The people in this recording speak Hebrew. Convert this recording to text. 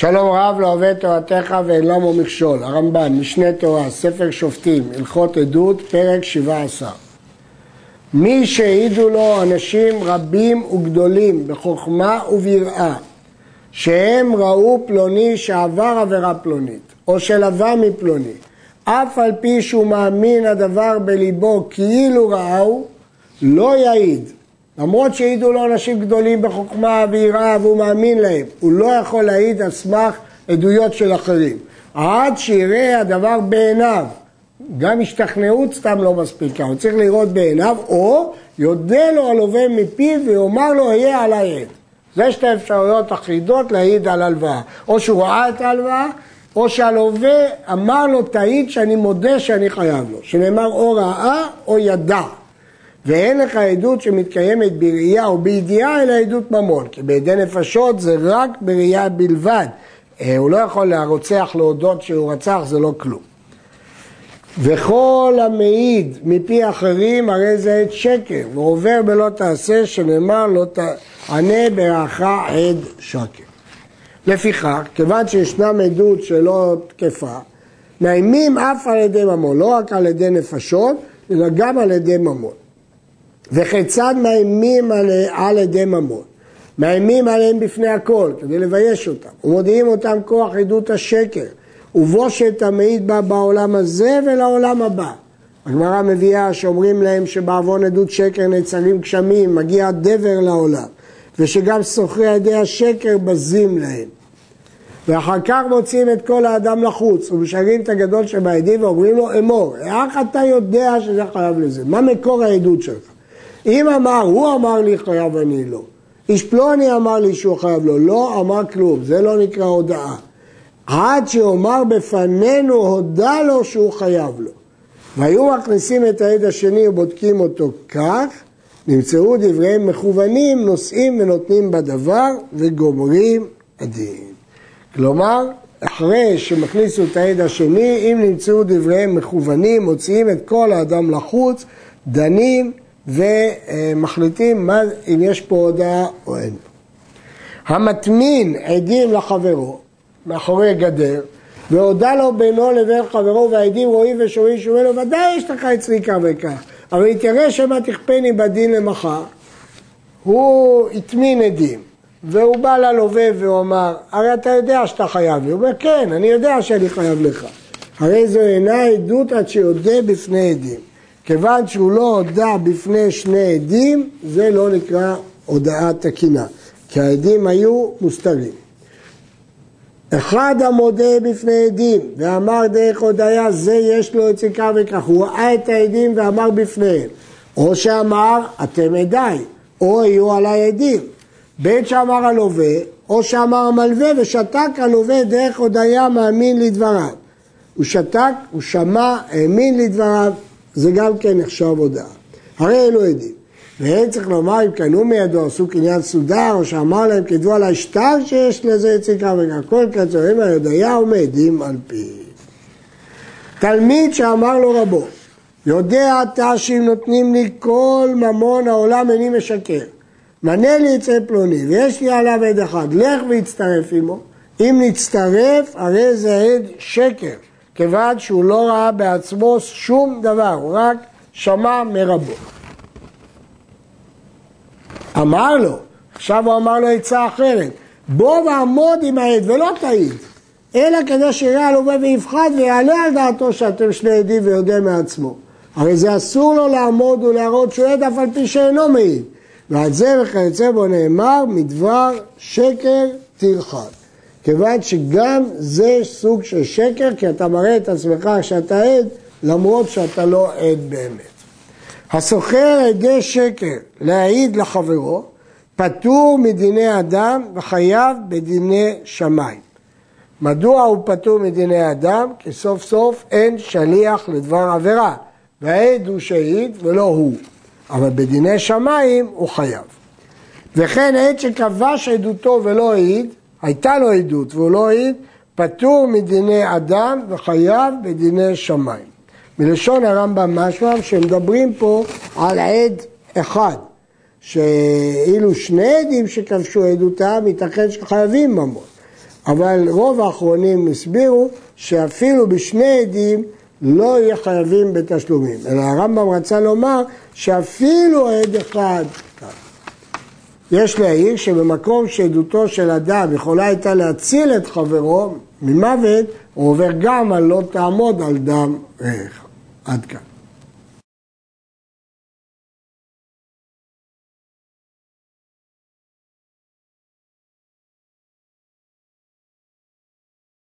שלום רב לא את תורתך ואין למו מכשול. הרמב"ן, משנה תורה, ספר שופטים, הלכות עדות, פרק 17. מי שהעידו לו אנשים רבים וגדולים בחוכמה וביראה, שהם ראו פלוני שעבר עבירה פלונית, או שלווה מפלוני, אף על פי שהוא מאמין הדבר בליבו כאילו ראהו, לא יעיד, למרות שהעידו לו אנשים גדולים בחוכמה ויראה והוא מאמין להם, הוא לא יכול להעיד על סמך עדויות של אחרים. עד שיראה הדבר בעיניו, גם השתכנעות סתם לא מספיקה, הוא צריך לראות בעיניו, או יודה לו הלווה מפיו ויאמר לו אהיה עלי עד. זה שתי אפשרויות אחידות להעיד על הלוואה. או שהוא ראה את ההלוואה, או שהלווה אמר לו תעיד שאני מודה שאני חייב לו, שנאמר או ראה או ידע. ואין לך עדות שמתקיימת בראייה או בידיעה, אלא עדות ממון. כי בידי נפשות זה רק בראייה בלבד. אה, הוא לא יכול לרוצח להודות שהוא רצח, זה לא כלום. וכל המעיד מפי אחרים הרי זה עד שקר, ועובר בלא תעשה, שנאמר לא תענה ברעך עד שקר. לפיכך, כיוון שישנם עדות שלא תקפה, מאיימים אף על ידי ממון, לא רק על ידי נפשות, אלא גם על ידי ממון. וכיצד מאיימים על, ידי ממון? מאיימים עליהם בפני הכל, כדי לבייש אותם, ומודיעים אותם כוח עדות השקר, ובושת המעיד בה בעולם הזה ולעולם הבא. הגמרא מביאה שאומרים להם שבעוון עדות שקר נצרים גשמים, מגיע דבר לעולם, ושגם סוחרי ידי השקר בזים להם. ואחר כך מוציאים את כל האדם לחוץ, ומשגרים את הגדול שבעדים ואומרים לו אמור, איך אתה יודע שזה חייב לזה? מה מקור העדות שלך? אם אמר, הוא אמר לי חייב אני לא. איש פלוני אמר לי שהוא חייב לו, לא אמר כלום, זה לא נקרא הודאה. עד שיאמר בפנינו הודה לו שהוא חייב לו. והיו מכניסים את העד השני ובודקים אותו כך, נמצאו דבריהם מכוונים, נושאים ונותנים בדבר וגומרים הדין. כלומר, אחרי שמכניסו את העד השני, אם נמצאו דבריהם מכוונים, מוציאים את כל האדם לחוץ, דנים ומחליטים מה, אם יש פה הודעה או אין. המטמין עדים לחברו מאחורי גדר והודה לו בינו לבין חברו והעדים רואים ושומעים שאומר לו ודאי יש לך אצלי כך וכך אבל יתראה שמא תכפני בדין למחר. הוא הטמין עדים והוא בא ללווה והוא אמר הרי אתה יודע שאתה חייב לי. הוא אומר כן אני יודע שאני חייב לך. הרי זו אינה עדות עד שיודה בפני עדים כיוון שהוא לא הודה בפני שני עדים, זה לא נקרא הודאה תקינה, כי העדים היו מוסתרים. אחד המודה בפני עדים ואמר דרך הודיה זה יש לו את כך וכך, הוא ראה את העדים ואמר בפניהם, או שאמר אתם עדיי, או יהיו עליי עדים, בין שאמר הלווה, או שאמר המלווה ושתק הלווה דרך הודיה מאמין לדבריו. הוא שתק, הוא שמע, האמין לדבריו, זה גם כן נחשב הודעה. הרי אלו עדים. והם צריך לומר אם קנו מידו, עשו קניין סודר, או שאמר להם כתבו על השטר שיש לזה יציקה וגם כל קצרים היודעיה ומעדים על פיו. תלמיד שאמר לו רבו, יודע אתה שאם נותנים לי כל ממון העולם איני משקר. מנה לי אצל פלוני ויש לי עליו עד אחד, לך והצטרף עמו. אם נצטרף, הרי זה עד שקר. כיוון שהוא לא ראה בעצמו שום דבר, הוא רק שמע מרבו. אמר לו, עכשיו הוא אמר לו עצה אחרת, בוא ועמוד עם העד ולא תעיד, אלא כדי שיראה הלווה ויפחד ויעלה על דעתו שאתם שני עדים ויודע מעצמו. הרי זה אסור לו לעמוד ולהראות שהוא עד אף על פי שאינו מעיד. ועל זה וכיוצא בו נאמר מדבר שקר תרחק. כיוון שגם זה סוג של שקר, כי אתה מראה את עצמך שאתה עד, למרות שאתה לא עד באמת. הסוחר עדי שקר להעיד לחברו, פטור מדיני אדם וחייב בדיני שמיים. מדוע הוא פטור מדיני אדם? כי סוף סוף אין שליח לדבר עבירה, והעד הוא שהעיד ולא הוא, אבל בדיני שמיים הוא חייב. וכן עד שכבש עדותו ולא העיד, הייתה לו עדות והוא לא העיד, פטור מדיני אדם וחייב בדיני שמיים. מלשון הרמב"ם משמע שמדברים פה על עד אחד, שאילו שני עדים שכבשו עדותם, ייתכן שחייבים ממון. אבל רוב האחרונים הסבירו שאפילו בשני עדים לא יהיה חייבים בתשלומים, אלא הרמב"ם רצה לומר שאפילו עד אחד יש להעיר שבמקום שעדותו של אדם יכולה הייתה להציל את חברו ממוות, הוא עובר גם על לא תעמוד על דם רעך. עד כאן.